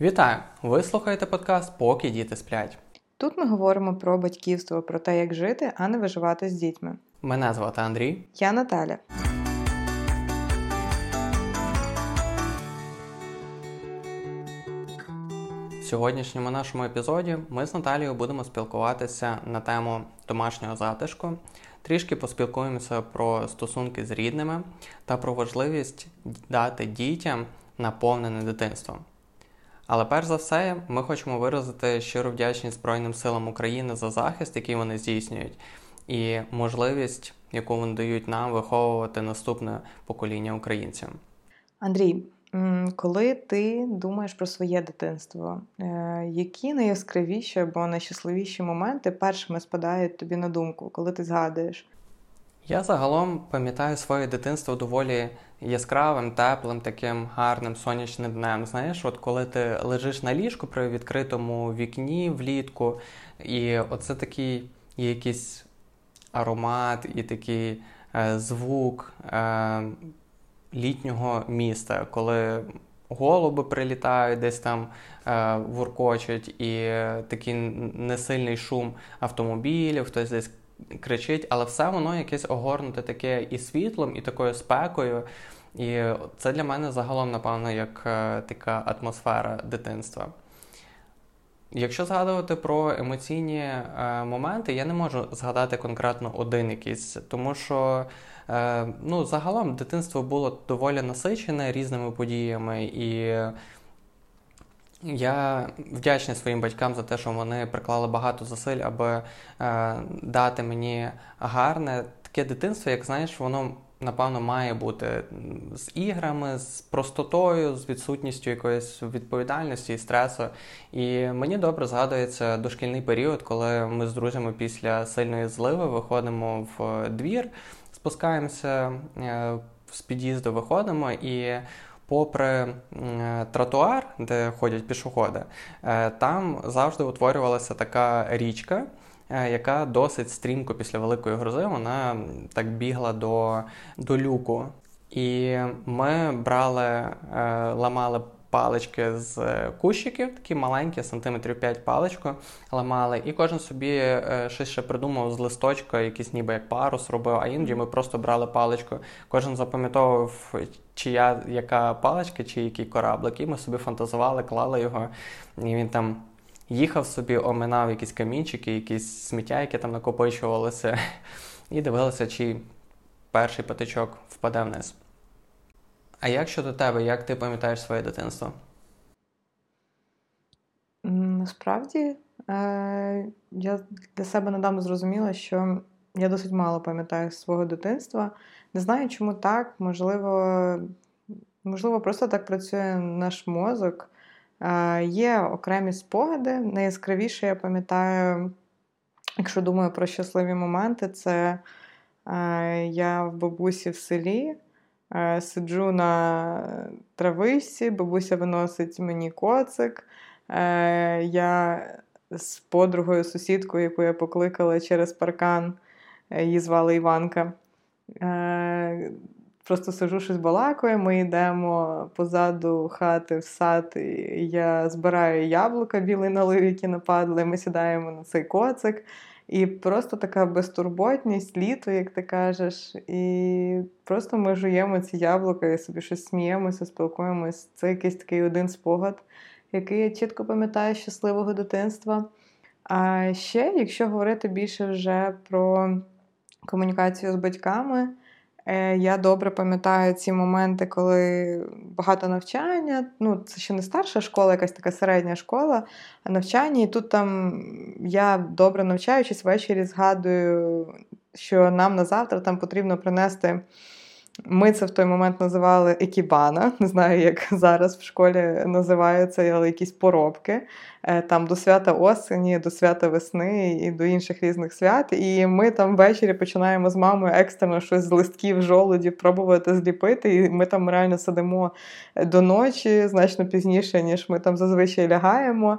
Вітаю! Ви слухаєте подкаст Поки діти сплять. Тут ми говоримо про батьківство, про те, як жити, а не виживати з дітьми. Мене звати Андрій. Я Наталя. В сьогоднішньому нашому епізоді ми з Наталією будемо спілкуватися на тему домашнього затишку. Трішки поспілкуємося про стосунки з рідними та про важливість дати дітям наповнене дитинство. Але перш за все, ми хочемо виразити щиру вдячність Збройним силам України за захист, який вони здійснюють, і можливість, яку вони дають нам виховувати наступне покоління українців. Андрій, коли ти думаєш про своє дитинство, е, які найяскравіші або найщасливіші моменти першими спадають тобі на думку, коли ти згадуєш? Я загалом пам'ятаю своє дитинство доволі яскравим, теплим, таким гарним сонячним днем. Знаєш, от коли ти лежиш на ліжку при відкритому вікні влітку, і оце такий є якийсь аромат і такий е, звук е, літнього міста, коли голуби прилітають, десь там е, вуркочуть, і такий несильний шум автомобілів, хтось десь кричить, але все воно якесь огорнуте таке і світлом, і такою спекою. І це для мене загалом, напевно, як е, така атмосфера дитинства. Якщо згадувати про емоційні е, моменти, я не можу згадати конкретно один якийсь, тому що е, ну, загалом дитинство було доволі насичене різними подіями, і я вдячний своїм батькам за те, що вони приклали багато зусиль, аби е, дати мені гарне таке дитинство, як знаєш, воно напевно має бути з іграми, з простотою, з відсутністю якоїсь відповідальності і стресу. І мені добре згадується дошкільний період, коли ми з друзями після сильної зливи виходимо в двір, спускаємося е, з під'їзду, виходимо і попри тротуар, де ходять пішоходи, е, там завжди утворювалася така річка. Е, яка досить стрімко після великої грози вона так бігла до до люку. І ми брали, е, ламали палички з кущиків, такі маленькі, сантиметрів 5 паличку ламали, і кожен собі е, щось ще придумав з листочка, якийсь ніби як парус робив, а іноді ми просто брали паличку. Кожен запам'ятовував, чия яка паличка, чи який кораблик, і ми собі фантазували, клали його, і він там. Їхав собі, оминав якісь камінчики, якісь сміття, які там накопичувалися, і дивилися, чи перший патичок впаде вниз. А як щодо тебе, як ти пам'ятаєш своє дитинство? Насправді е- я для себе недавно зрозуміла, що я досить мало пам'ятаю свого дитинства. Не знаю, чому так. Можливо, можливо, просто так працює наш мозок. Є окремі спогади. Найяскравіше я пам'ятаю, якщо думаю про щасливі моменти, це я в бабусі в селі. Сиджу на травичці, бабуся виносить мені коцик. Я з подругою, сусідкою, яку я покликала через паркан, її звали Іванка. Просто сижу щось балакою, ми йдемо позаду хати в сад, і я збираю яблука білий налив, які нападли. Ми сідаємо на цей коцик. І просто така безтурботність, літо, як ти кажеш, і просто ми жуємо ці яблука і собі щось сміємося, спілкуємось. Це якийсь такий один спогад, який я чітко пам'ятаю щасливого дитинства. А ще, якщо говорити більше вже про комунікацію з батьками, я добре пам'ятаю ці моменти, коли багато навчання. Ну, це ще не старша школа, якась така середня школа, навчання. І тут там я добре навчаючись ввечері, згадую, що нам на завтра там потрібно принести. Ми це в той момент називали екібана. Не знаю, як зараз в школі називаються, але якісь поробки. Е, там до свята осені, до свята весни і до інших різних свят. І ми там ввечері починаємо з мамою екстрено щось з листків жолудів пробувати зліпити. І ми там реально сидимо до ночі, значно пізніше, ніж ми там зазвичай лягаємо.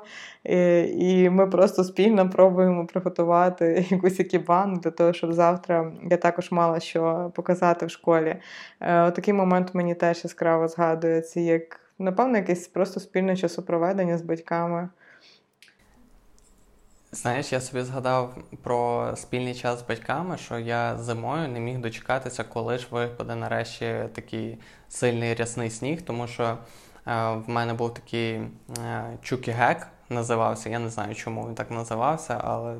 І ми просто спільно пробуємо приготувати якусь екібану для того, щоб завтра я також мала що показати в школі. Е, отакий момент мені теж яскраво згадується, як напевно, якесь просто спільне часопроведення з батьками. Знаєш, я собі згадав про спільний час з батьками, що я зимою не міг дочекатися, коли ж випаде нарешті такий сильний рясний сніг, тому що е, в мене був такий е, чукігек, називався. Я не знаю, чому він так називався, але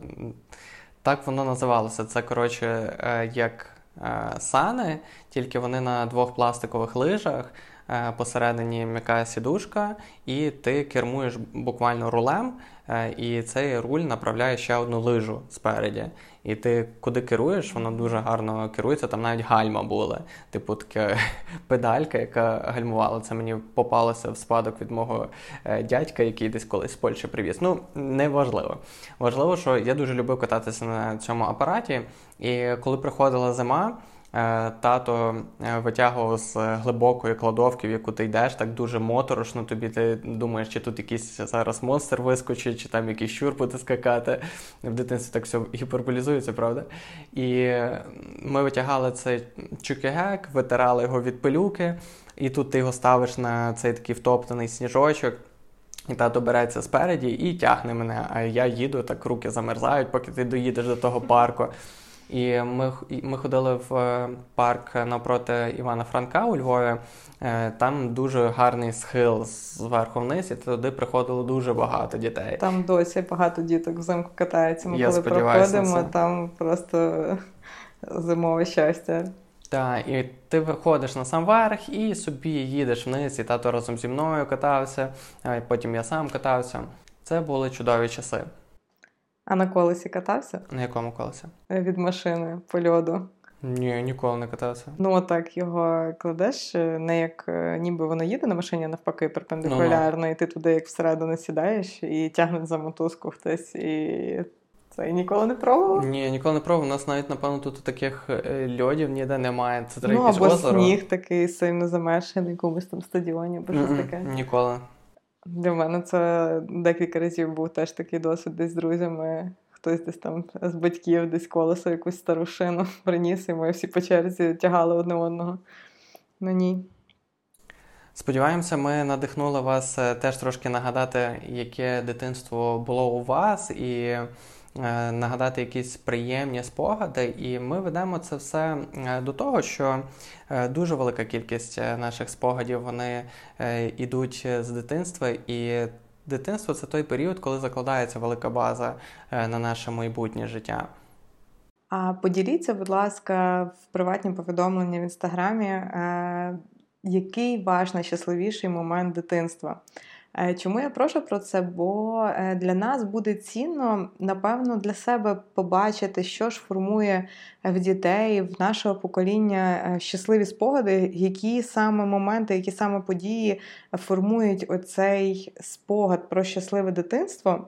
так воно називалося. Це, коротше, е, як е, сани, тільки вони на двох пластикових лижах. Е, посередині м'яка сідушка, і ти кермуєш буквально рулем, е, і цей руль направляє ще одну лижу спереді. І ти куди керуєш, воно дуже гарно керується. Там навіть гальма були. Типу така педалька, яка гальмувала. Це мені попалося в спадок від мого е, дядька, який десь колись з Польщі привіз. Ну, не важливо. Важливо, що я дуже любив кататися на цьому апараті. І коли приходила зима. Е, тато е, витягував з глибокої кладовки, в яку ти йдеш, так дуже моторошно. Тобі ти думаєш, чи тут якийсь зараз монстр вискочить, чи там якийсь щур буде скакати. В дитинстві так все гіперболізується, правда? І ми витягали цей чукігек, витирали його від пилюки, і тут ти його ставиш на цей такий втоптаний сніжочок. І тато береться спереді і тягне мене. А я їду, так руки замерзають, поки ти доїдеш до того парку. І ми ми ходили в е, парк навпроти Івана Франка у Львові. Е, там дуже гарний схил зверху вниз, і туди приходило дуже багато дітей. Там досі багато діток взимку катаються. Ми Я коли проходимо, там просто зимове щастя. Так, і ти виходиш на сам верх і собі їдеш вниз, і тато разом зі мною катався, потім я сам катався. Це були чудові часи. А на колесі катався? На якому колесі? Е, від машини по льоду. Ні, ніколи не катався. Ну, отак його кладеш, е, не як е, ніби воно їде на машині, навпаки, перпендикулярно, ну, і ти туди як всередину сідаєш і тягнуть за мотузку хтось і. Це ніколи не пробував? Ні, ніколи не пробував. У нас навіть, напевно, тут таких льодів ніде немає. Це ну, або озеро. сніг такий сильно замершений на якомусь там стадіоні, або щось таке. Ніколи. Для мене це декілька разів був теж такий досвід десь з друзями. Хтось десь там з батьків десь колесо якусь старушину приніс, і ми всі по черзі тягали одне одного. Ну ні. Сподіваємося, ми надихнули вас е, теж трошки нагадати, яке дитинство було у вас, і нагадати якісь приємні спогади, і ми ведемо це все е, до того, що е, дуже велика кількість наших спогадів вони йдуть з дитинства, і дитинство це той період, коли закладається велика база на наше майбутнє життя. А поділіться, будь ласка, в приватні повідомлення в інстаграмі, який ваш найщасливіший момент дитинства? Е, чому я прошу про це? Бо е, для нас буде цінно, напевно, для себе побачити, що ж формує в дітей, в нашого покоління е, щасливі спогади, які саме моменти, які саме події формують оцей спогад про щасливе дитинство.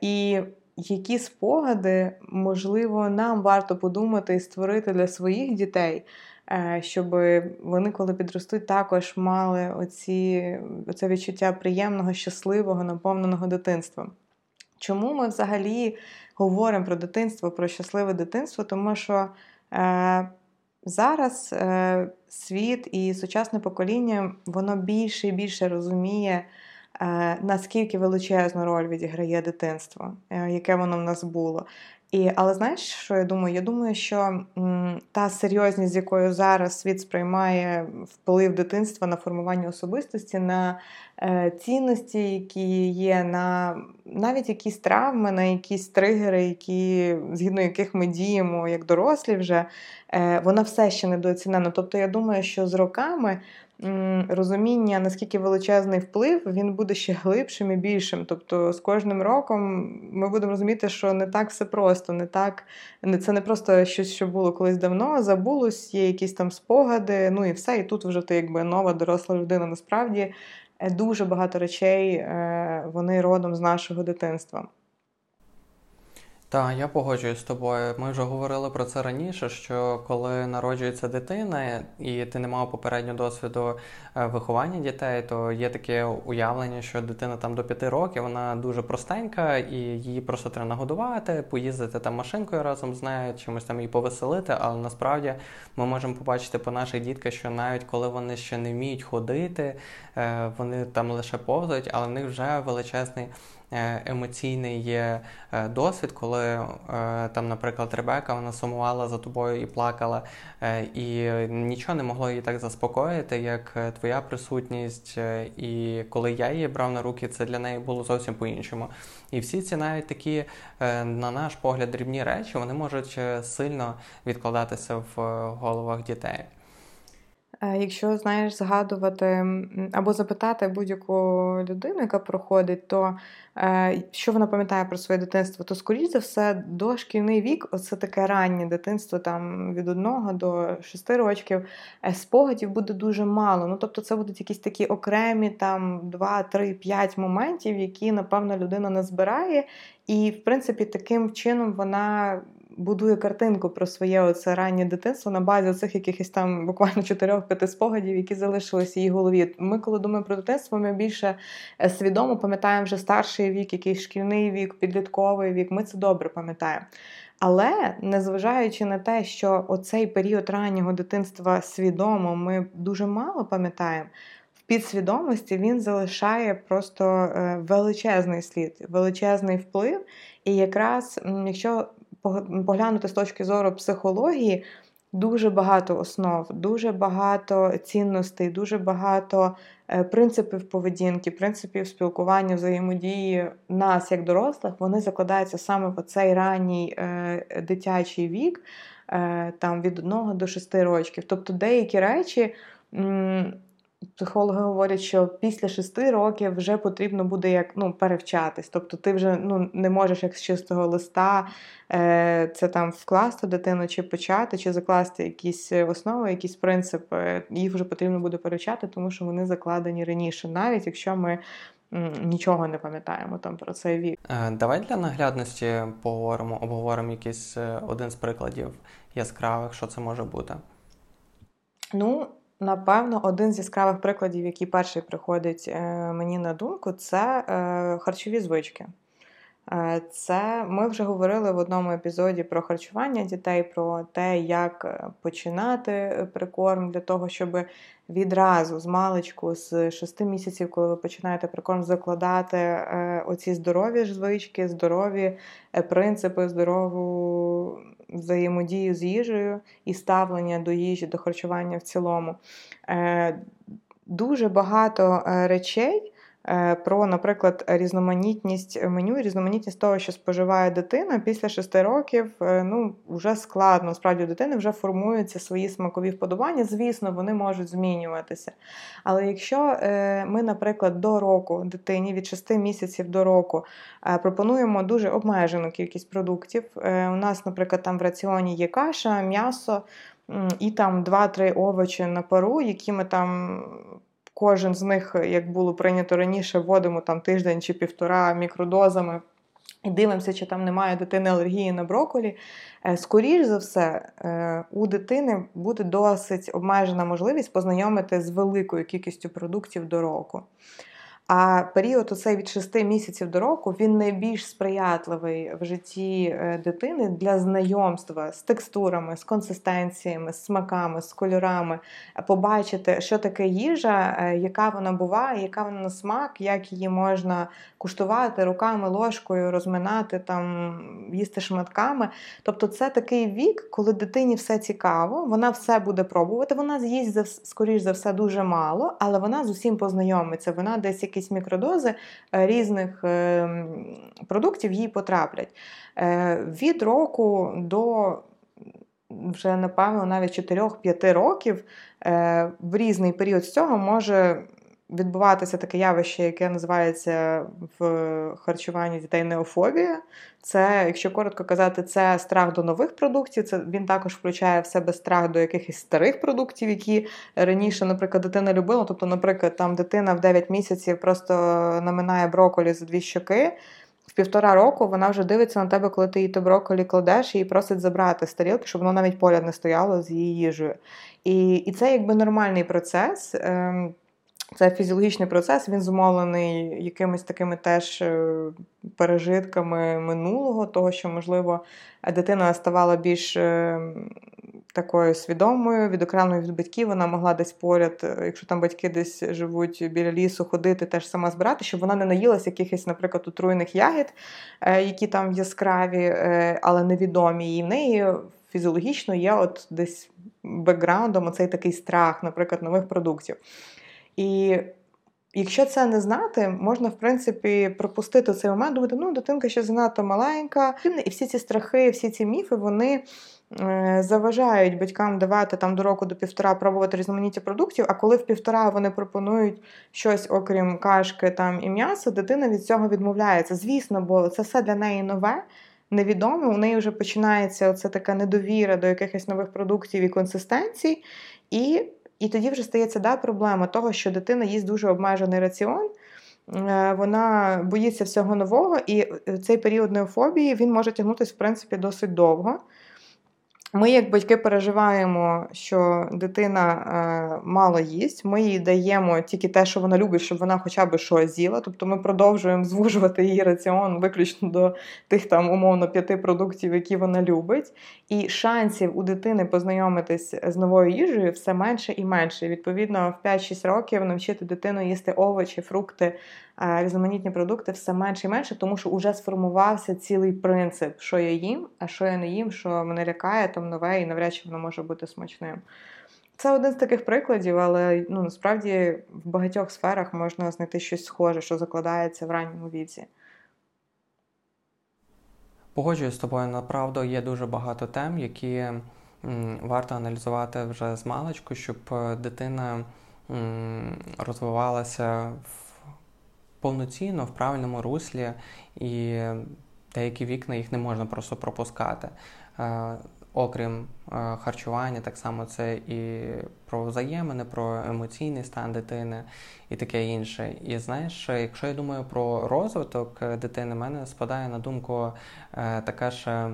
І які спогади, можливо, нам варто подумати і створити для своїх дітей. Е, щоб вони, коли підростуть, також мали оці, оце відчуття приємного, щасливого, наповненого дитинства. Чому ми взагалі говоримо про дитинство, про щасливе дитинство? Тому що е, зараз е, світ і сучасне покоління воно більше і більше розуміє, е, наскільки величезну роль відіграє дитинство, е, яке воно в нас було. І, Але знаєш, що я думаю? Я думаю, що м, та серйозність, з якою зараз світ сприймає вплив дитинства на формування особистості, на е, цінності, які є, на навіть якісь травми, на якісь тригери, які, згідно яких ми діємо як дорослі, вже е, вона все ще недооцінена. Тобто, я думаю, що з роками розуміння, наскільки величезний вплив, він буде ще глибшим і більшим. Тобто, з кожним роком ми будемо розуміти, що не так все просто, не так, це не просто щось, що було колись давно, забулось, є якісь там спогади, ну і все. І тут вже ти якби нова доросла людина. Насправді е, дуже багато речей е, вони родом з нашого дитинства. Так, я погоджуюсь з тобою. Ми вже говорили про це раніше. Що коли народжується дитина, і ти не мав попереднього досвіду е, виховання дітей, то є таке уявлення, що дитина там до п'яти років вона дуже простенька, і її просто треба нагодувати, поїздити там машинкою разом з нею, чимось там її повеселити. Але насправді ми можемо побачити по наших дітках, що навіть коли вони ще не вміють ходити, е, вони там лише повзають, але в них вже величезний. Е, емоційний е, досвід, коли е, там, наприклад, Ребека вона сумувала за тобою і плакала, і нічого не могло її так заспокоїти, як твоя присутність. І коли я її брав на руки, це для неї було зовсім по-іншому. І всі ці навіть такі, на наш погляд, дрібні речі, вони можуть сильно відкладатися в головах дітей. Е, якщо знаєш згадувати або запитати будь-яку людину, яка проходить, то е, що вона пам'ятає про своє дитинство, то скоріш за все дошкільний вік, оце таке раннє дитинство, там від одного до шести років, е, спогадів буде дуже мало. Ну тобто, це будуть якісь такі окремі там два, три, п'ять моментів, які напевно людина не збирає, і в принципі таким чином вона будує картинку про своє оце раннє дитинство на базі цих якихось там буквально 4-5 спогадів, які залишилися в її голові. Ми, коли думаємо про дитинство, ми більше е, свідомо пам'ятаємо вже старший вік, якийсь шкільний вік, підлітковий вік. Ми це добре пам'ятаємо. Але незважаючи на те, що оцей період раннього дитинства свідомо ми дуже мало пам'ятаємо. Підсвідомості він залишає просто е, величезний слід, величезний вплив. І якраз якщо поглянути з точки зору психології, дуже багато основ, дуже багато цінностей, дуже багато е, принципів поведінки, принципів спілкування, взаємодії нас як дорослих, вони закладаються саме в цей ранній е, дитячий вік, е, там від 1 до 6 років. Тобто деякі речі. Психологи говорять, що після шести років вже потрібно буде як ну, перевчатись. Тобто ти вже ну, не можеш як з чистого листа е, це там вкласти дитину, чи почати, чи закласти якісь основи, якісь принципи. Їх вже потрібно буде перевчати, тому що вони закладені раніше, навіть якщо ми нічого не пам'ятаємо там про цей вік. Е, давай для наглядності поговоримо, обговоримо якийсь е, один з прикладів яскравих, що це може бути. Ну, Напевно, один з яскравих прикладів, який перший приходить е, мені на думку, це е, харчові звички. Е, це ми вже говорили в одному епізоді про харчування дітей, про те, як починати прикорм для того, щоб відразу з маличку, з 6 місяців, коли ви починаєте прикорм, закладати оці здорові звички, здорові принципи, здорову взаємодію з їжею і ставлення до їжі, до харчування в цілому. Е, дуже багато е, речей. Е, про, наприклад, різноманітність меню, різноманітність того, що споживає дитина після 6 років, е, ну, вже складно. Справді у дитини вже формуються свої смакові вподобання. Звісно, вони можуть змінюватися. Але якщо е, ми, наприклад, до року дитині від 6 місяців до року пропонуємо дуже обмежену кількість продуктів, у нас, наприклад, там в раціоні є каша, м'ясо. І там 2-3 овочі на пару, які ми там Кожен з них, як було прийнято раніше, вводимо там тиждень чи півтора мікродозами. І дивимося, чи там немає дитини алергії на броколі. Скоріш за все, е, у дитини буде досить обмежена можливість познайомити з великою кількістю продуктів до року. А період оцей від 6 місяців до року він найбільш сприятливий в житті е, дитини для знайомства з текстурами, з консистенціями, з смаками, з кольорами, побачити, що таке їжа, е, яка вона буває, яка вона на смак, як її можна куштувати руками, ложкою, розминати, там, їсти шматками. Тобто, це такий вік, коли дитині все цікаво, вона все буде пробувати. Вона з'їсть скоріш за все дуже мало, але вона з усім познайомиться. Вона десь якісь мікродози е, різних е, продуктів їй потраплять. Е, від року до вже, напевно, навіть 4-5 років в різний період з цього може відбуватися таке явище, яке називається в харчуванні дітей неофобія. Це, якщо коротко казати, це страх до нових продуктів. Це він також включає в себе страх до якихось старих продуктів, які раніше, наприклад, дитина любила. Тобто, наприклад, там дитина в 9 місяців просто наминає броколі за дві щоки. в півтора року вона вже дивиться на тебе, коли ти їй то брокколі кладеш і просить забрати з тарілки, щоб воно навіть поряд не стояло з її їжею. І і це якби нормальний процес. Це фізіологічний процес, він зумовлений якимись такими теж е, пережитками минулого, того, що, можливо, дитина ставала більш е, такою свідомою, відокремленою від батьків, вона могла десь поряд, е, якщо там батьки десь живуть біля лісу, ходити, теж сама збирати, щоб вона не наїлася якихось, наприклад, отруйних ягід, які там яскраві, але невідомі. І в неї фізіологічно є от десь бекграундом оцей такий страх, наприклад, нових продуктів. І якщо це не знати, можна, в принципі, пропустити цей момент, думати, ну, дитинка ще занадто маленька. І всі ці страхи, всі ці міфи, вони. Е, заважають батькам давати там до року до півтора пробувати різноманіття продуктів, а коли в півтора вони пропонують щось, окрім кашки там і м'яса, дитина від цього відмовляється. Звісно, бо це все для неї нове, невідоме. У неї вже починається оце така недовіра до якихось нових продуктів і консистенцій. І і тоді вже стається да, проблема того, що дитина їсть дуже обмежений раціон, е, вона боїться всього нового, і е, цей період неофобії він може тягнутися в принципі досить довго. Ми, як батьки, переживаємо, що дитина е, мало їсть. Ми їй даємо тільки те, що вона любить, щоб вона хоча б щось з'їла. Тобто ми продовжуємо звужувати її раціон виключно до тих там умовно п'яти продуктів, які вона любить. І шансів у дитини познайомитись з новою їжею все менше і менше. Відповідно, в 5-6 років навчити дитину їсти овочі, фрукти різноманітні продукти все менше і менше, тому що вже сформувався цілий принцип, що я їм, а що я не їм, що мене лякає там нове і навряд чи воно може бути смачним. Це один з таких прикладів, але ну, насправді в багатьох сферах можна знайти щось схоже, що закладається в ранньому віці. Погоджуюсь з тобою, направду є дуже багато тем, які варто аналізувати вже з маличку, щоб е, дитина розвивалася в повноцінно в правильному руслі, і деякі вікна їх не можна просто пропускати. Е, окрім е, харчування, так само це і про взаємини, про емоційний стан дитини і таке інше. І знаєш, якщо я думаю про розвиток дитини, мене спадає на думку е, така ж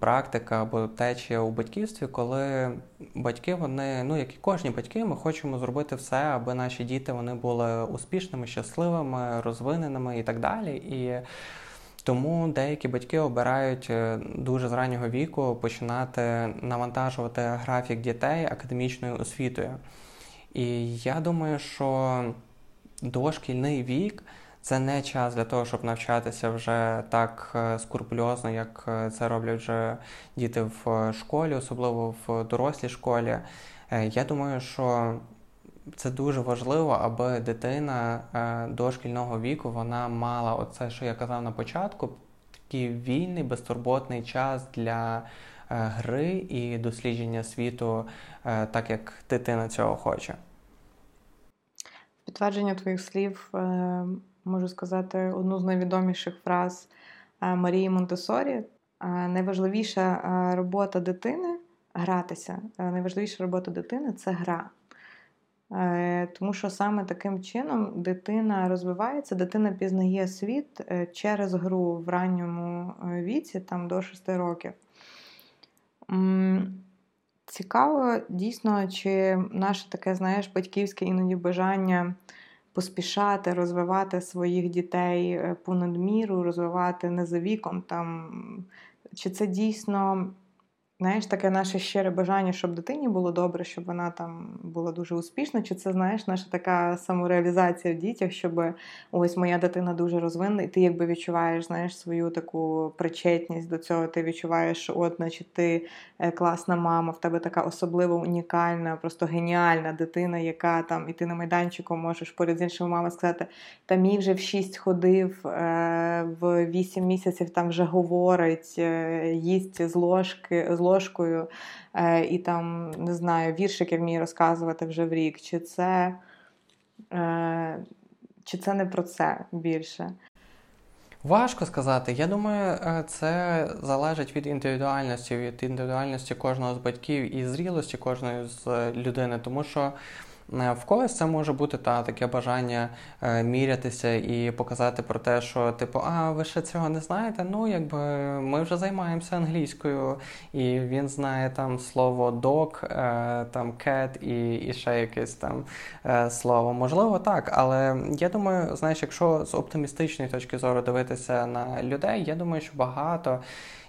практика або течія у батьківстві, коли батьки, вони, ну як і кожні батьки, ми хочемо зробити все, аби наші діти вони були успішними, щасливими, розвиненими і так далі. І тому деякі батьки обирають е, дуже з раннього віку починати навантажувати графік дітей академічною освітою. І я думаю, що дошкільний вік це не час для того, щоб навчатися вже так е, скурпульозно, як е, це роблять вже діти в е, школі, особливо в дорослій школі. Я думаю, що це дуже важливо, аби дитина до шкільного віку вона мала оце, що я казав на початку, такий вільний, безтурботний час для гри і дослідження світу, так як дитина цього хоче. Підтвердження твоїх слів можу сказати одну з найвідоміших фраз е, Марії Монтесорі. Е, найважливіша е, робота дитини гратися. Найважливіша робота дитини це гра. Тому що саме таким чином дитина розвивається, дитина пізнає світ через гру в ранньому віці, там до 6 років. Цікаво, дійсно, чи наше таке, знаєш, батьківське іноді бажання поспішати, розвивати своїх дітей е, понад міру, розвивати не за віком. Там, Чи це дійсно Знаєш, таке наше щире бажання, щоб дитині було добре, щоб вона там була дуже успішна. Чи це знаєш наша така самореалізація в дітях, щоб ось моя дитина дуже розвинена, і ти якби відчуваєш знаєш, свою таку причетність до цього. Ти відчуваєш, що от, значить, ти е, класна мама, в тебе така особливо унікальна, просто геніальна дитина, яка там і ти на майданчику можеш поряд з іншими мамами сказати, та мій вже в шість ходив, е, в вісім місяців там вже говорить, е, їсть з ложки ложкою е, і там, не знаю, віршики вміє розказувати вже в рік. Чи це, е, Чи це не про це більше? Важко сказати. Я думаю, е, це залежить від індивідуальності, від індивідуальності кожного з батьків і зрілості кожної з людини, тому що в когось це може бути та таке бажання мірятися і показати про те, що типу, а ви ще цього не знаєте? Ну якби ми вже займаємося англійською, і він знає там слово dog, там cat і, і ще якесь там слово. Можливо, так, але я думаю, знаєш, якщо з оптимістичної точки зору дивитися на людей, я думаю, що багато.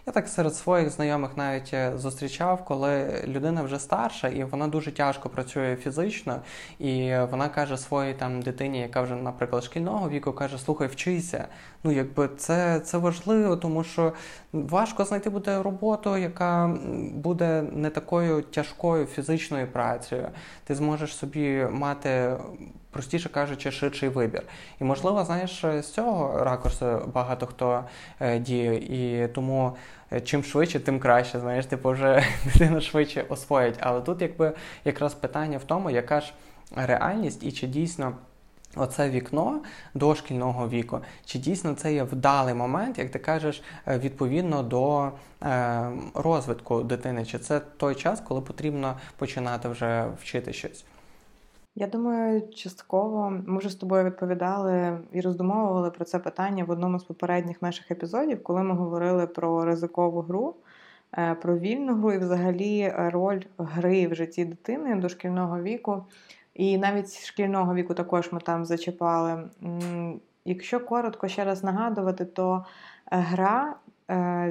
Я так серед своїх знайомих навіть е, зустрічав, коли людина вже старша і вона дуже тяжко працює фізично, і вона каже своїй там дитині, яка вже, наприклад, шкільного віку, каже: Слухай, вчися. Ну, якби це це важливо, тому що важко знайти буде роботу, яка буде не такою тяжкою фізичною працею. Ти зможеш собі мати простіше кажучи, ширший вибір. І, можливо, знаєш, з цього ракурсу багато хто е, діє, і тому е, чим швидше, тим краще. Знаєш, типу вже дитина швидше освоїть. Але тут, якби якраз питання в тому, яка ж реальність і чи дійсно. Оце вікно до шкільного віку, чи дійсно це є вдалий момент, як ти кажеш, е, відповідно до розвитку дитини? Чи це той час, коли потрібно починати вже вчити щось? Я думаю, частково ми вже з тобою відповідали і роздумовували про це питання в одному з попередніх наших епізодів, коли ми говорили про ризикову гру, е, про вільну гру і взагалі роль гри в житті дитини дошкільного віку. І навіть шкільного віку також ми там зачіпали. Якщо коротко ще раз нагадувати, то гра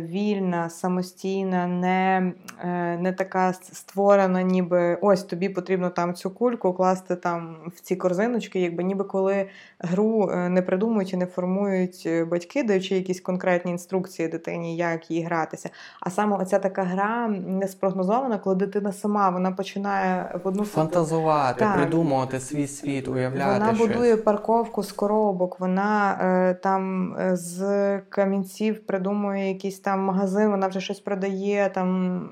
вільна, самостійна, не е, не така створена, ніби ось тобі потрібно там цю кульку класти там в ці корзиночки, якби ніби коли гру е, не придумують і не формують батьки, даючи якісь конкретні інструкції дитині, як їй гратися. А саме оця така гра не спрогнозована, коли дитина сама вона починає в одну фантазувати, так. придумувати свій світ, уявляти. Вона щось. будує парковку з коробок, вона е, там з камінців придумує якийсь там магазин, вона вже щось продає, там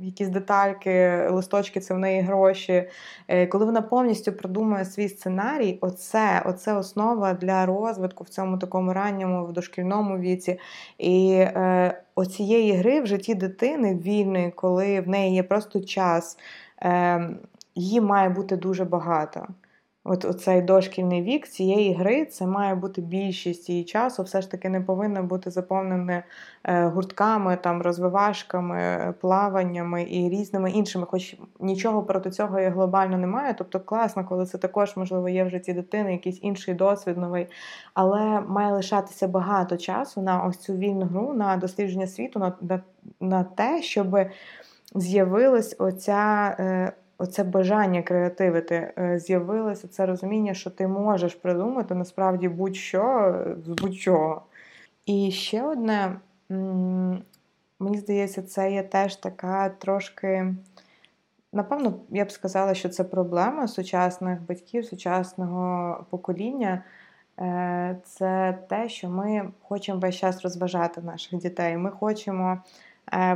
якісь детальки, листочки це в неї гроші. Е, коли вона повністю продумує свій сценарій, оце, оце основа для розвитку в цьому такому ранньому в дошкільному віці. І е, оцієї гри в житті дитини вільної, коли в неї є просто час, е, її має бути дуже багато. От оцей дошкільний вік цієї гри це має бути більшість її часу, все ж таки не повинно бути заповнене е, гуртками, там, розвивашками, плаваннями і різними іншими, хоч нічого проти цього я глобально немає. Тобто класно, коли це також, можливо, є в житті дитини, якийсь інший досвід новий, але має лишатися багато часу на ось цю вільну гру, на дослідження світу, на, на, на те, щоб з'явилась оця. Е, оце бажання креативити е, з'явилося це розуміння, що ти можеш придумати насправді будь-що з будь-чого. І ще одне, мені здається, це є теж така трошки. Напевно, я б сказала, що це проблема сучасних батьків, сучасного покоління. Е, це те, що ми хочемо весь час розважати наших дітей. Ми хочемо Е,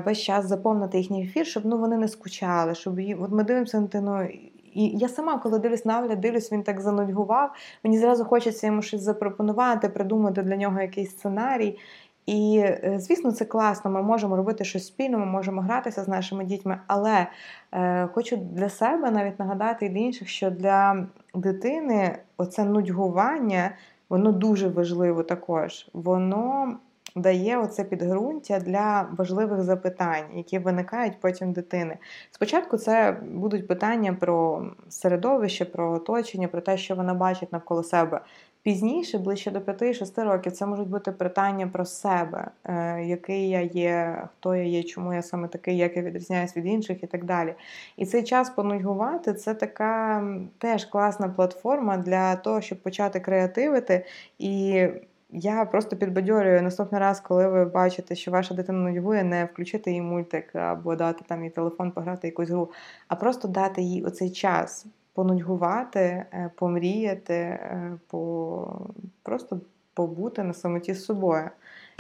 весь час заповнити їхній ефір, щоб ну, вони не скучали, щоб от ми дивимося на дитину. І я сама, коли дивлюсь на дивлюсь, він так занудьгував. Мені зразу хочеться йому щось запропонувати, придумати для нього якийсь сценарій. І, е, звісно, це класно. Ми можемо робити щось спільно, ми можемо гратися з нашими дітьми. Але е, хочу для себе навіть нагадати і для інших, що для дитини оце нудьгування, воно дуже важливо також. Воно дає оце підґрунтя для важливих запитань, які виникають потім дитини. Спочатку це будуть питання про середовище, про оточення, про те, що вона бачить навколо себе. Пізніше, ближче до 5-6 років, це можуть бути питання про себе, е, який я є, хто я є, чому я саме такий, як я відрізняюсь від інших і так далі. І цей час понудьгувати це така теж класна платформа для того, щоб почати креативити і я просто підбадьорюю наступний раз, коли ви бачите, що ваша дитина нудьгує, не включити їй мультик або дати там їй телефон, пограти якусь гру, а просто дати їй оцей час понудьгувати, е, помріяти, е, по... просто побути на самоті з собою.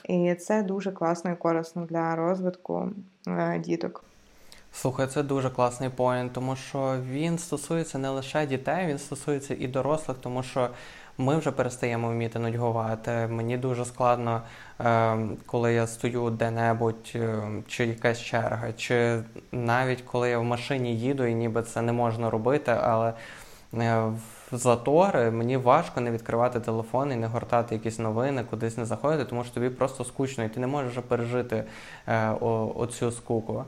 І це дуже класно і корисно для розвитку е, діток. Слухай, це дуже класний поінт, тому що він стосується не лише дітей, він стосується і дорослих, тому що ми вже перестаємо вміти нудьгувати. Мені дуже складно, ем, коли я стою де-небудь, ем, чи якась черга, чи навіть коли я в машині їду, і ніби це не можна робити, але в затори, мені важко не відкривати телефон і не гортати якісь новини, кудись не заходити, тому що тобі просто скучно, і ти не можеш пережити е, оцю скуку.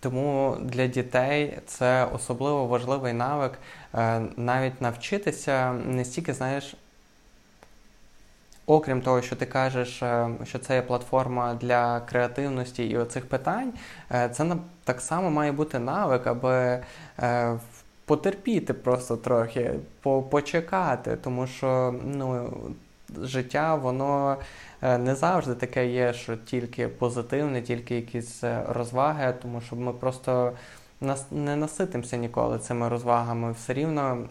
Тому для дітей це особливо важливий навик е, навіть навчитися не стільки, знаєш. Окрім того, що ти кажеш, е, що це є платформа для креативності і оцих питань, е, це так само має бути навик, аби потерпіти просто трохи, почекати, тому що ну, життя, воно не завжди таке є, що тільки позитивне, тільки якісь розваги, тому що ми просто не наситимося ніколи цими розвагами. Все рівно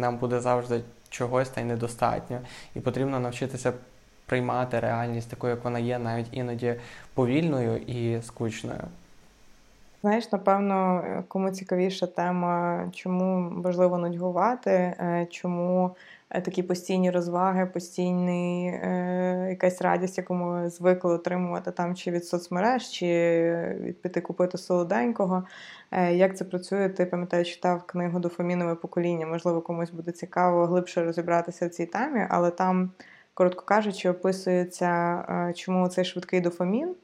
нам буде завжди чогось та й недостатньо. І потрібно навчитися приймати реальність такою, як вона є, навіть іноді повільною і скучною. Знаєш, напевно, кому цікавіша тема, чому важливо нудьгувати, е, чому е, такі постійні розваги, постійний е, якась радість, яку ми звикли отримувати там чи від соцмереж, чи від піти купити солоденького. Як це працює? Ти пам'ятаєш, читав книгу Дофамінове покоління. Можливо, комусь буде цікаво глибше розібратися в цій темі, але там, коротко кажучи, описується, чому цей швидкий дофамін.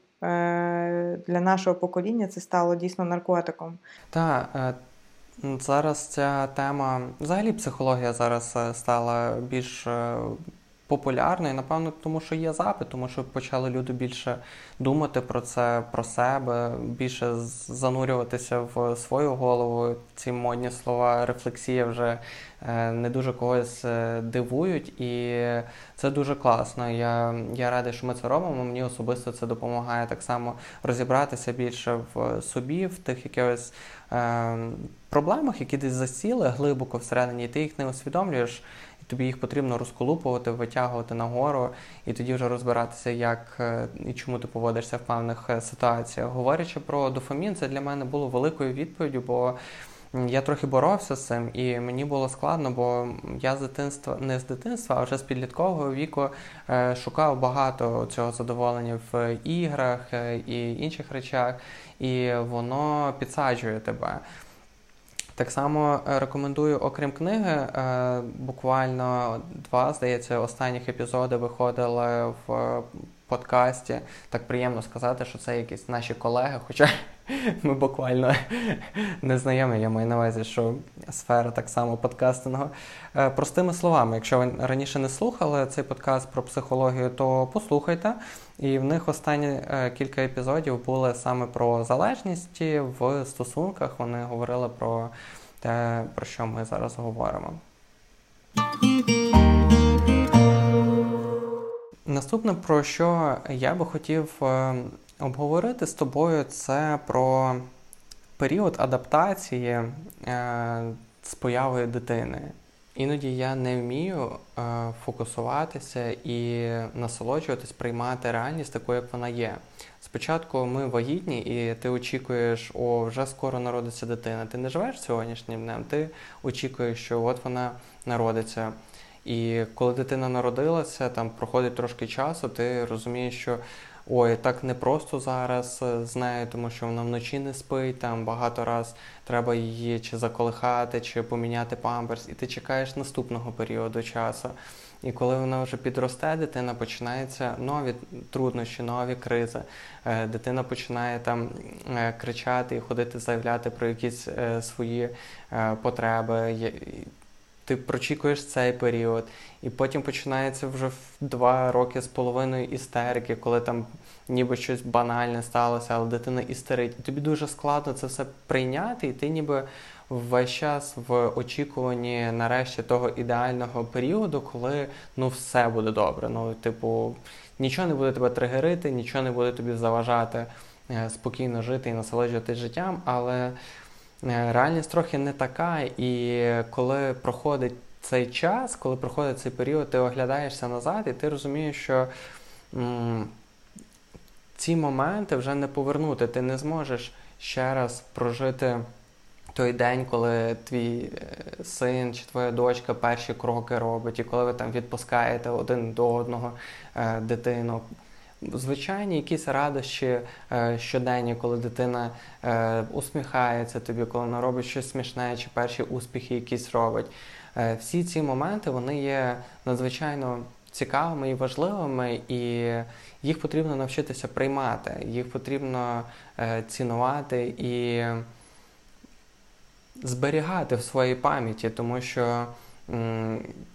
Для нашого покоління це стало дійсно наркотиком. Так, е, зараз ця тема, взагалі психологія зараз е, стала більш е, популярною, напевно, тому що є запит, тому що почали люди більше думати про це, про себе, більше занурюватися в свою голову. Ці модні слова, рефлексія вже е, не дуже когось дивують, і це дуже класно. Я я радий, що ми це робимо. Мені особисто це допомагає так само розібратися більше в собі, в тих якихось е, проблемах, які десь засіли глибоко всередині, і ти їх не усвідомлюєш тобі їх потрібно розколупувати, витягувати нагору, і тоді вже розбиратися, як е, і чому ти поводишся в певних е, ситуаціях. Говорячи про дофамін, це для мене було великою відповіддю, бо я трохи боровся з цим, і мені було складно, бо я з дитинства не з дитинства, а вже з підліткового віку е, шукав багато цього задоволення в іграх і інших речах, і воно підсаджує тебе. Так само е, рекомендую, окрім книги, е, буквально два, здається, останніх епізоди виходили в подкасті. Так приємно сказати, що це якісь наші колеги, хоча ми буквально не знайомі. Я маю на увазі, що сфера так само подкастингу. Е, простими словами, якщо ви раніше не слухали цей подкаст про психологію, то послухайте. І в них останні е, кілька епізодів були саме про залежність в стосунках. Вони говорили про те, про що ми зараз говоримо. Наступне, про що я би хотів е, обговорити з тобою, це про період адаптації е, з появою дитини. Іноді я не вмію е, фокусуватися і насолоджуватись, приймати реальність такою, як вона є. Спочатку ми вагітні, і ти очікуєш, о, вже скоро народиться дитина. Ти не живеш сьогоднішнім днем, ти очікуєш, що от вона народиться. І коли дитина народилася, там проходить трошки часу, ти розумієш, що ой, так не просто зараз е, з нею, тому що вона вночі не спить, там багато раз треба її чи заколихати, чи поміняти памперс, і ти чекаєш наступного періоду часу. І коли вона вже підросте, дитина починаються нові труднощі, нові кризи. Е, дитина починає там е, кричати і ходити, заявляти про якісь свої потреби ти прочікуєш цей період, і потім починається вже в два роки з половиною істерики, коли там ніби щось банальне сталося, але дитина істерить. І тобі дуже складно це все прийняти, і ти ніби весь час в очікуванні нарешті того ідеального періоду, коли ну все буде добре. Ну, типу, нічого не буде тебе тригерити, нічого не буде тобі заважати е, спокійно жити і насолоджуватись життям, але. Е, реальність трохи не така, і коли проходить цей час, коли проходить цей період, ти оглядаєшся назад, і ти розумієш, що м- ці моменти вже не повернути. Ти не зможеш ще раз прожити. Той день, коли твій е, син чи твоя дочка перші кроки робить, і коли ви там відпускаєте один до одного е, дитину, звичайні якісь радощі е, щоденні, коли дитина е, усміхається тобі, коли вона робить щось смішне, чи перші успіхи якісь робить. Е, всі ці моменти вони є надзвичайно цікавими і важливими, і їх потрібно навчитися приймати, їх потрібно цінувати і зберігати в своїй пам'яті, тому що.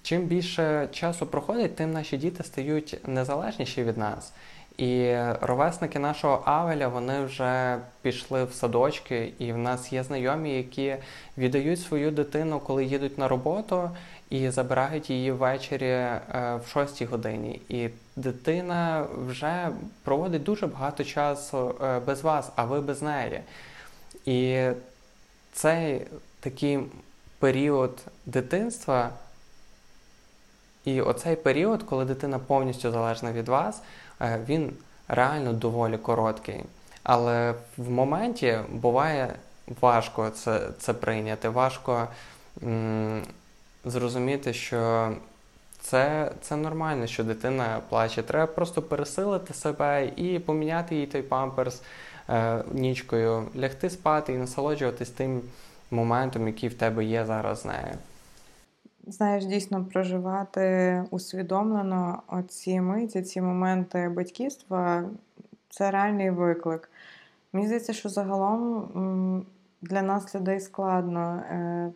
Чим більше часу проходить, тим наші діти стають незалежніші від нас. І ровесники нашого Авеля вони вже пішли в садочки, і в нас є знайомі, які віддають свою дитину, коли їдуть на роботу, і забирають її ввечері е, в 6 годині. І дитина вже проводить дуже багато часу е, без вас, а ви без неї. І цей такий період дитинства. І оцей період, коли дитина повністю залежна від вас, е, він реально доволі короткий. Але в моменті буває важко це це прийняти, важко м- зрозуміти, що це це нормально, що дитина плаче. Треба просто пересилити себе і поміняти їй той памперс е, нічкою, лягти спати і насолоджуватись тим моментом, який в тебе є зараз з нею. Знаєш, дійсно проживати усвідомлено оці миті, ці моменти батьківства це реальний виклик. Мені здається, що загалом для нас людей складно е,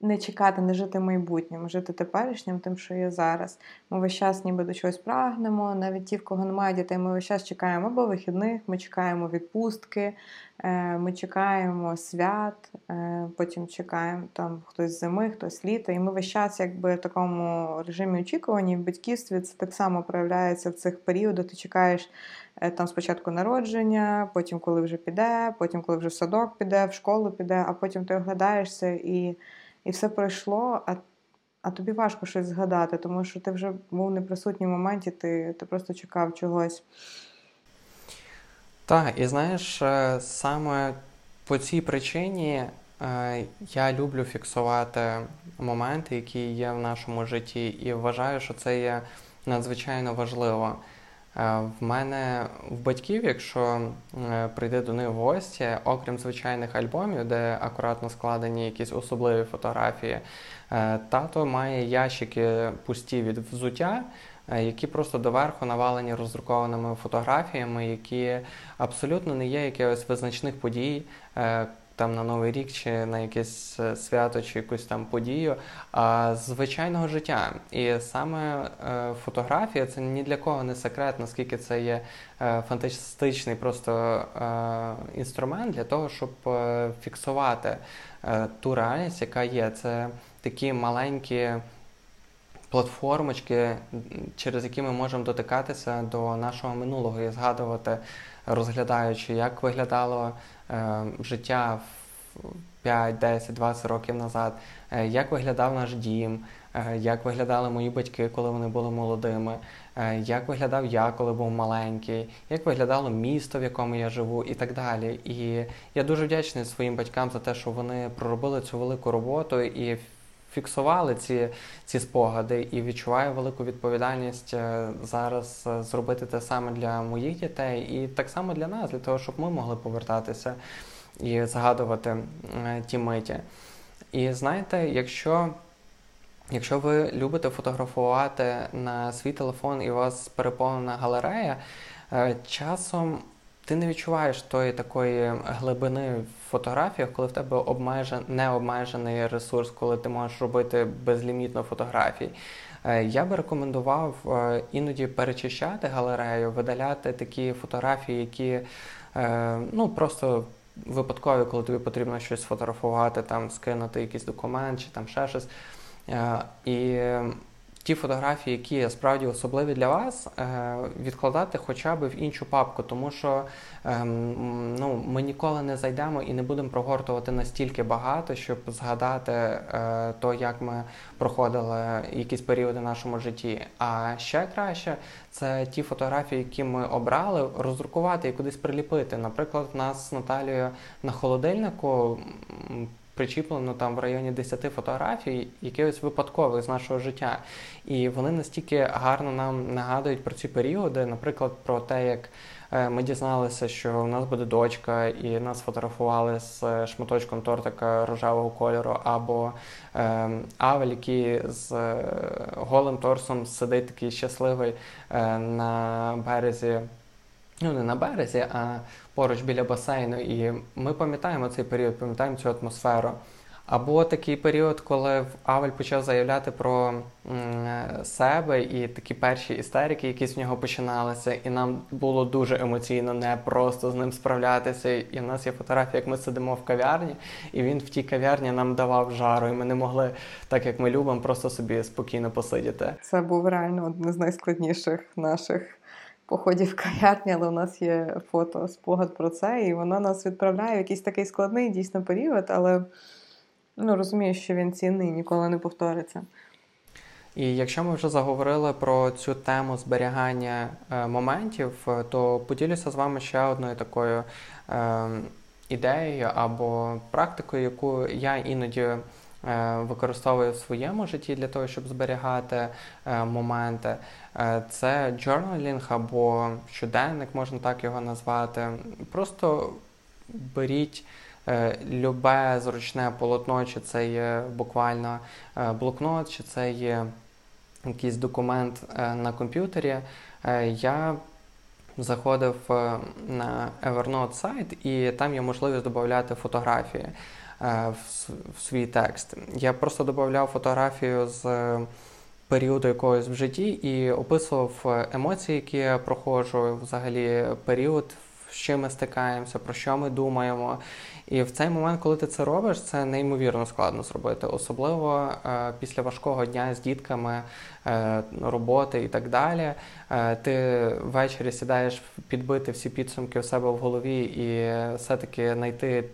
не чекати, не жити майбутнім, жити теперішнім, тим, що є зараз. Ми весь час ніби до чогось прагнемо. Навіть ті, в кого немає дітей, ми весь час чекаємо або вихідних, ми чекаємо відпустки, е, ми чекаємо свят, е, потім чекаємо там хтось зими, хтось літа. І ми весь час, якби в такому режимі очікування в батьківстві це так само проявляється в цих періодах. Ти чекаєш. Е, там спочатку народження, потім, коли вже піде, потім, коли вже в садок піде, в школу піде, а потім ти оглядаєшся і і все пройшло, а а тобі важко щось згадати, тому що ти вже був не присутній в моменті, ти, ти просто чекав чогось. Так, і знаєш, е, саме по цій причині е, я люблю фіксувати моменти, які є в нашому житті, і вважаю, що це є надзвичайно важливо. Е, в мене в батьків, якщо е, прийде до них в гості, окрім звичайних альбомів, де акуратно складені якісь особливі фотографії, е, тато має ящики пусті від взуття. Які просто доверху навалені роздрукованими фотографіями, які абсолютно не є якихось визначних подій, там на Новий рік чи на якесь е, свято, чи якусь там подію, а звичайного життя. І саме е, фотографія це ні для кого не секрет, наскільки це є е, фантастичний просто інструмент для того, щоб фіксувати ту реальність, яка є. Це такі маленькі. Платформочки, через які ми можемо дотикатися до нашого минулого і згадувати, розглядаючи, як виглядало життя 5, 10, 20 років назад, е, як виглядав наш дім, е, як виглядали мої батьки, коли вони були молодими, як виглядав я, коли був маленький, як виглядало місто, в якому я живу, і так далі. І я дуже вдячний своїм батькам за те, що вони проробили цю велику роботу і фіксували ці ці спогади, і відчуваю велику відповідальність е, зараз е, зробити те саме для моїх дітей, і так само для нас, для того, щоб ми могли повертатися і згадувати е, ті миті. І знаєте, якщо Якщо ви любите фотографувати на свій телефон і у вас переповнена галерея, часом ти не відчуваєш тої такої глибини в фотографіях, коли в тебе обмежен, необмежений ресурс, коли ти можеш робити безлімітно фотографій. Е, я би рекомендував е, іноді перечищати галерею, видаляти такі фотографії, які е, ну просто випадкові, коли тобі потрібно щось сфотографувати, там скинути якийсь документ чи там ще щось. І ті фотографії, які справді особливі для вас, е, відкладати хоча б в іншу папку, тому що ем, ну, ми ніколи не зайдемо і не будемо прогортувати настільки багато, щоб згадати е, то, як ми проходили якісь періоди в нашому житті. А ще краще це ті фотографії, які ми обрали, роздрукувати і кудись приліпити. Наприклад, в нас з Наталією на холодильнику причіплено там в районі 10 фотографій, якихось випадкових з нашого життя. І вони настільки гарно нам нагадують про ці періоди, наприклад, про те, як. Е, ми дізналися, що у нас буде дочка, і нас фотографували з шматочком тортика рожевого кольору, або е, Авель, який з е, голим торсом сидить такий щасливий е, на березі. Ну, не на березі, а поруч біля басейну. І ми пам'ятаємо цей період, пам'ятаємо цю атмосферу. Або такий період, коли Авель почав заявляти про себе і такі перші істерики, якісь в нього починалися, і нам було дуже емоційно не просто з ним справлятися. І в нас є фотографія, як ми сидимо в кав'ярні, і він в тій кав'ярні нам давав жару, і ми не могли, так як ми любимо, просто собі спокійно посидіти. Це був реально один з найскладніших наших. Походів в кав'ярні, але у нас є фото спогад про це, і воно нас відправляє в якийсь такий складний дійсно період, але ну, розумію, що він цінний, ніколи не повториться. І якщо ми вже заговорили про цю тему зберігання е, моментів, е, то поділюся з вами ще одною такою е, ідеєю або практикою, яку я іноді використовую в своєму житті для того, щоб зберігати е, моменти. Е, це journaling або щоденник, можна так його назвати. Просто беріть. Е, любе зручне полотно, чи це є буквально е, блокнот, чи це є якийсь документ е, на комп'ютері. Я заходив на Evernote сайт, і там є можливість додати фотографії в свій текст. Я просто додавав фотографію з періоду якогось в житті і описував емоції, які я проходжу, взагалі період, з чим ми стикаємося, про що ми думаємо. І в цей момент, коли ти це робиш, це неймовірно складно зробити, особливо е, після важкого дня з дітками, е, роботи і так далі. Е, ти ввечері сідаєш підбити всі підсумки у себе в голові і все-таки знайти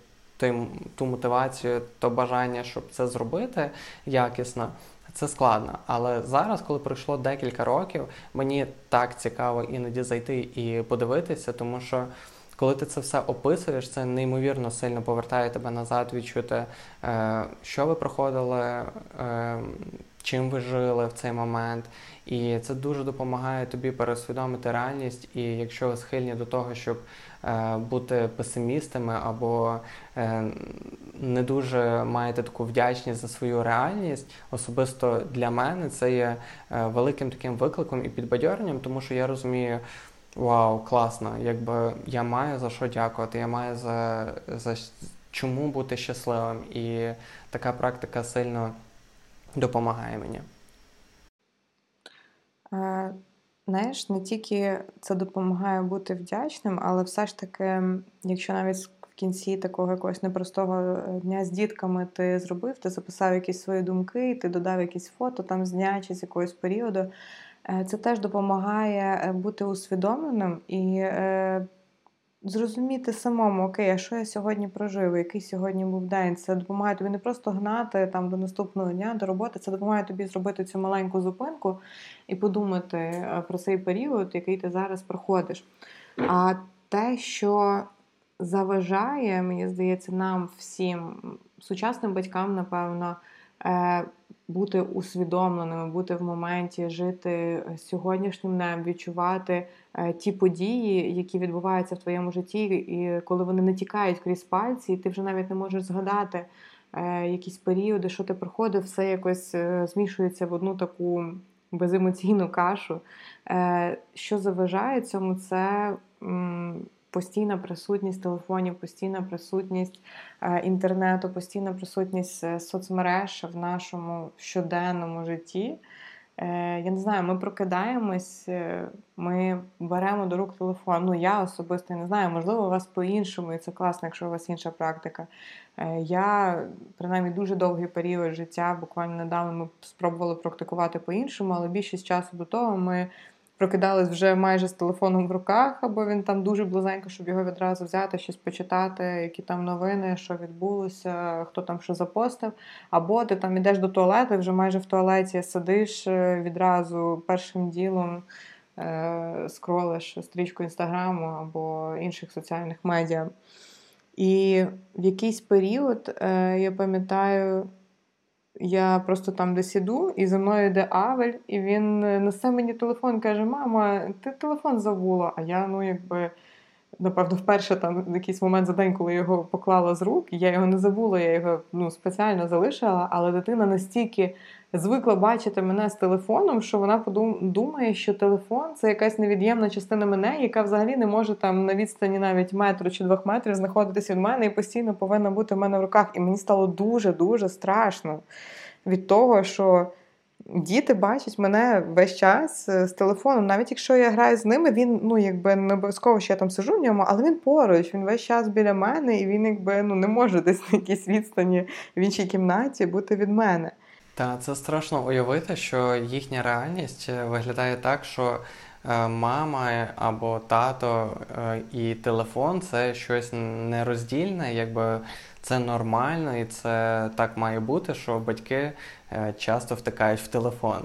ту мотивацію, то бажання, щоб це зробити якісно. Це складно, але зараз, коли пройшло декілька років, мені так цікаво іноді зайти і подивитися, тому що коли ти це все описуєш, це неймовірно сильно повертає тебе назад, відчути, е, що ви проходили, е, чим ви жили в цей момент. І це дуже допомагає тобі пересвідомити реальність. І якщо ви схильні до того, щоб бути песимістами або не дуже маєте таку вдячність за свою реальність, особисто для мене це є великим таким викликом і підбадьоренням, тому що я розумію. Вау, класно! Якби я маю за що дякувати, я маю за за чому бути щасливим. І така практика сильно допомагає мені. Е, знаєш, не тільки це допомагає бути вдячним, але все ж таки, якщо навіть в кінці такого якогось непростого дня з дітками ти зробив, ти записав якісь свої думки, ти додав якісь фото там з дня чи з якогось періоду. Е, це теж допомагає е, бути усвідомленим і е, зрозуміти самому, окей, а що я сьогодні прожив, який сьогодні був день. Це допомагає тобі не просто гнати там до наступного дня, до роботи. Це допомагає тобі зробити цю маленьку зупинку і подумати про цей період, який ти зараз проходиш. А те, що заважає, мені здається, нам всім, сучасним батькам, напевно бути усвідомленими, бути в моменті, жити сьогоднішнім днем, відчувати е, ті події, які відбуваються в твоєму житті, і коли вони не тікають крізь пальці, і ти вже навіть не можеш згадати е, якісь періоди, що ти проходив, все якось е, змішується в одну таку беземоційну кашу. Що заважає цьому, це постійна присутність телефонів, постійна присутність е, інтернету, постійна присутність е, соцмереж в нашому щоденному житті. Е, я не знаю, ми прокидаємось, ми беремо до рук телефон. Ну, я особисто не знаю, можливо, у вас по-іншому, і це класно, якщо у вас інша практика. Я, принаймні, дуже довгий період життя, буквально недавно ми спробували практикувати по-іншому, але більшість часу до того ми прокидались вже майже з телефоном в руках, або він там дуже близенько, щоб його відразу взяти, щось почитати, які там новини, що відбулося, хто там що запостив. Або ти там ідеш до туалету, вже майже в туалеті сидиш е, відразу першим ділом. Е, скролиш стрічку інстаграму або інших соціальних медіа. І в якийсь період, е, я пам'ятаю, я просто там десь іду, і за мною йде Авель, і він несе мені телефон каже: Мама, ти телефон забула. А я, ну, якби напевно, вперше там якийсь момент за день, коли його поклала з рук, я його не забула, я його ну, спеціально залишила, але дитина настільки звикла бачити мене з телефоном, що вона думає, що телефон це якась невід'ємна частина мене, яка взагалі не може там на відстані навіть метру чи двох метрів знаходитися від мене і постійно повинна бути в мене в руках. І мені стало дуже-дуже страшно від того, що. Діти бачать мене весь час е, з телефоном. Навіть якщо я граю з ними, він ну якби не обов'язково, що я там сижу в ньому, але він поруч, він весь час біля мене, і він якби ну не може десь на якійсь відстані в іншій кімнаті бути від мене. Так, це страшно уявити, що їхня реальність е, виглядає так, що е, мама або тато і телефон це щось нероздільне, якби це нормально і це так має бути, що батьки е, часто втикають в телефон.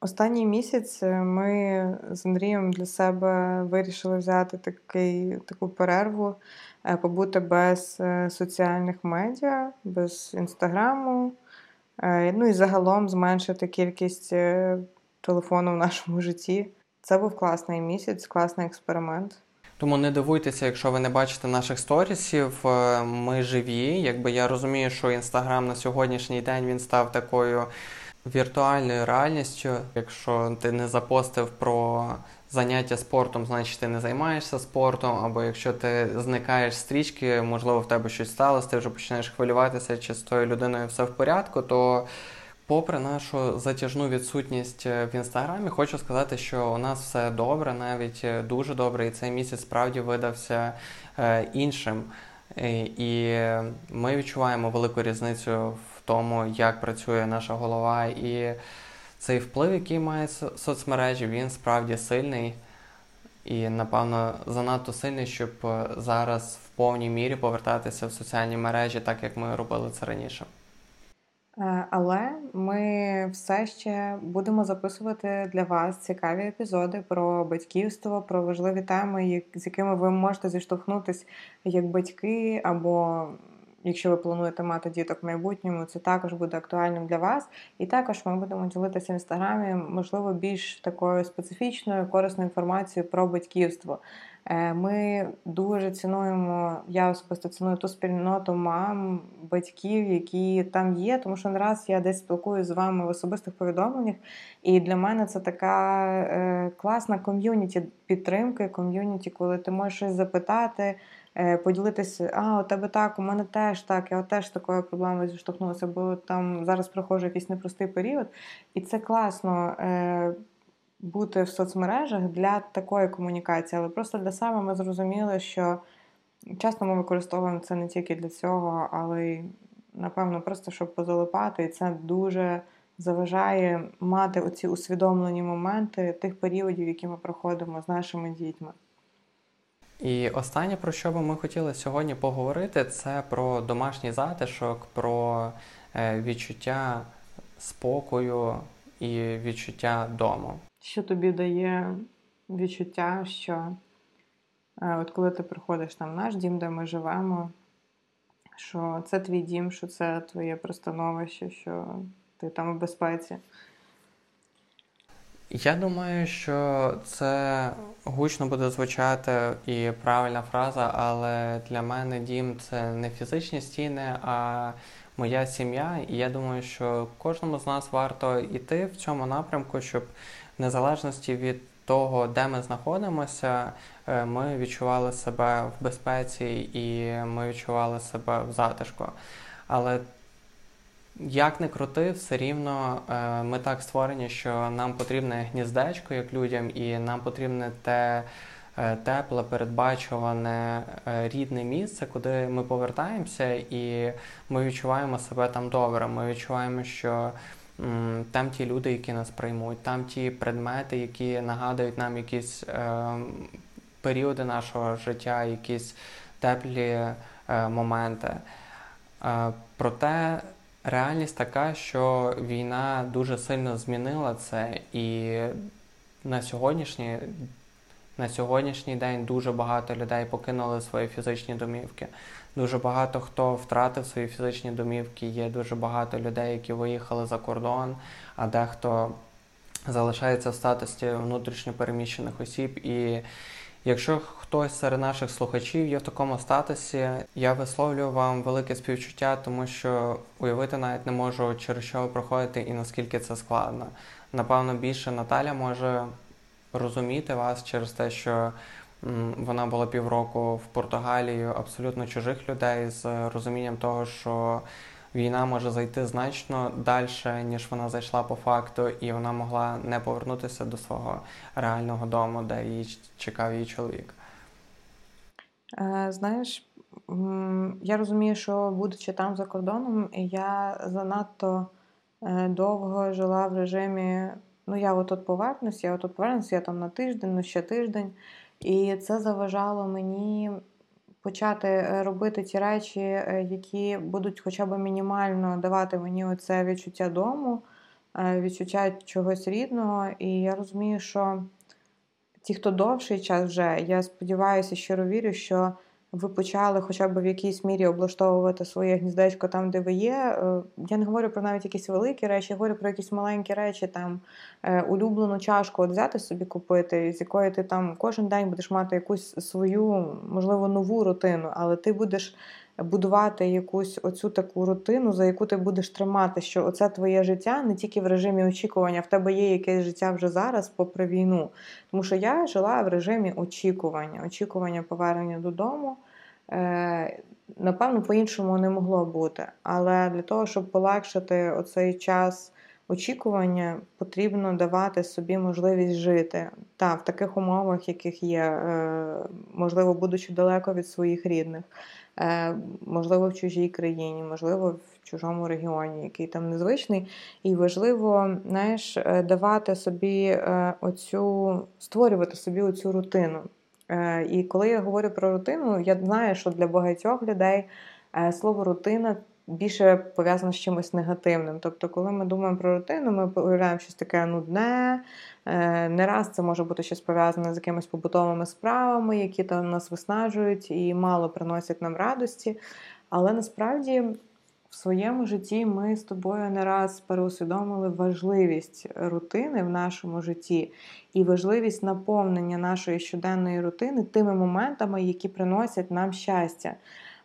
Останній місяць е, ми з Андрієм для себе вирішили взяти такий, таку перерву, е, побути без соціальних медіа, без інстаграму, ну і загалом зменшити кількість телефону в нашому житті. Це був класний місяць, класний експеримент. Тому не дивуйтеся, якщо ви не бачите наших сторісів. Е, ми живі. Якби я розумію, що інстаграм на сьогоднішній день він став такою віртуальною реальністю. Якщо ти не запостив про заняття спортом, значить ти не займаєшся спортом. Або якщо ти зникаєш стрічки, можливо, в тебе щось сталося, ти вже починаєш хвилюватися, чи з тою людиною все в порядку, то Попри нашу затяжну відсутність е, в інстаграмі, хочу сказати, що у нас все добре, навіть е, дуже добре, і цей місяць справді видався е, іншим. І ми відчуваємо велику різницю в тому, як працює наша голова, і цей вплив, який має соцмережі, він справді сильний і, напевно, занадто сильний, щоб зараз в повній мірі повертатися в соціальні мережі, так як ми робили це раніше. Е, але ми все ще будемо записувати для вас цікаві епізоди про батьківство, про важливі теми, з якими ви можете зіштовхнутися як батьки, або якщо ви плануєте мати діток в майбутньому, це також буде актуальним для вас. І також ми будемо ділитися в інстаграмі, можливо, більш такою специфічною, корисною інформацією про батьківство. Е, ми дуже цінуємо, я особисто ціную ту спільноту мам, батьків, які там є, тому що не раз я десь спілкуюся з вами в особистих повідомленнях, і для мене це така е, класна ком'юніті підтримки, ком'юніті, коли ти можеш щось запитати, поділитися, а у тебе так, у мене теж так, я теж такою проблемою зіштовхнулася, бо там зараз проходжу якийсь непростий період, і це класно. Е, бути в соцмережах для такої комунікації, але просто для себе ми зрозуміли, що часто ми використовуємо це не тільки для цього, але й, напевно, просто щоб позалипати, і це дуже заважає мати оці усвідомлені моменти тих періодів, які ми проходимо з нашими дітьми. І останнє, про що би ми хотіли сьогодні поговорити, це про домашній затишок, про е, відчуття спокою і відчуття дому що тобі дає відчуття, що е, от коли ти приходиш там в наш дім, де ми живемо, що це твій дім, що це твоє пристановище, що ти там в безпеці. Я думаю, що це гучно буде звучати і правильна фраза, але для мене дім це не фізичні стіни, а моя сім'я. І я думаю, що кожному з нас варто йти в цьому напрямку, щоб незалежності від того, де ми знаходимося, е, ми відчували себе в безпеці і ми відчували себе в затишку. Але як не крути, все рівно е, ми так створені, що нам потрібне гніздечко як людям, і нам потрібне те е, тепле, передбачуване рідне місце, куди ми повертаємося, і ми відчуваємо себе там добре. Ми відчуваємо, що там ті люди, які нас приймуть, там ті предмети, які нагадують нам якісь е, періоди нашого життя, якісь теплі е, моменти. Е, проте реальність така, що війна дуже сильно змінила це, і на сьогоднішній на сьогоднішній день дуже багато людей покинули свої фізичні домівки. Дуже багато хто втратив свої фізичні домівки. Є дуже багато людей, які виїхали за кордон, а дехто залишається в статусі внутрішньопереміщених осіб. І якщо хтось серед наших слухачів є в такому статусі, я висловлюю вам велике співчуття, тому що уявити навіть не можу, через що ви проходите і наскільки це складно. Напевно, більше Наталя може розуміти вас через те, що вона була півроку в Португалії абсолютно чужих людей з розумінням того, що війна може зайти значно далі, ніж вона зайшла по факту, і вона могла не повернутися до свого реального дому, де її чекав її чоловік. Е, знаєш, я розумію, що будучи там за кордоном, я занадто е, довго жила в режимі. Ну, я отут повернусь, я отут повернусь, я там на тиждень, ну ще тиждень. І це заважало мені почати е, робити ті речі, е, які будуть хоча б мінімально давати мені оце відчуття дому, е, відчуття чогось рідного. І я розумію, що ті, хто довший час вже, я сподіваюся, щиро вірю, що ви почали хоча б в якійсь мірі облаштовувати своє гніздечко там, де ви є. Е, я не говорю про навіть якісь великі речі, я говорю про якісь маленькі речі, там е, улюблену чашку от взяти собі купити, з якої ти там кожен день будеш мати якусь свою, можливо, нову рутину, але ти будеш. Будувати якусь оцю таку рутину, за яку ти будеш тримати, що оце твоє життя не тільки в режимі очікування, в тебе є якесь життя вже зараз, попри війну. Тому що я жила в режимі очікування, очікування повернення додому, напевно, по-іншому не могло бути. Але для того, щоб полегшити оцей час очікування, потрібно давати собі можливість жити та в таких умовах, яких є, е, можливо, будучи далеко від своїх рідних, е, можливо, в чужій країні, можливо, в чужому регіоні, який там незвичний. І важливо, знаєш, давати собі оцю, створювати собі оцю рутину. Е, і коли я говорю про рутину, я знаю, що для багатьох людей е, слово рутина більше пов'язано з чимось негативним. Тобто, коли ми думаємо про рутину, ми уявляємо щось таке нудне. Е, не раз це може бути щось пов'язане з якимись побутовими справами, які там нас виснажують і мало приносять нам радості. Але насправді в своєму житті ми з тобою не раз переусвідомили важливість рутини в нашому житті і важливість наповнення нашої щоденної рутини тими моментами, які приносять нам щастя.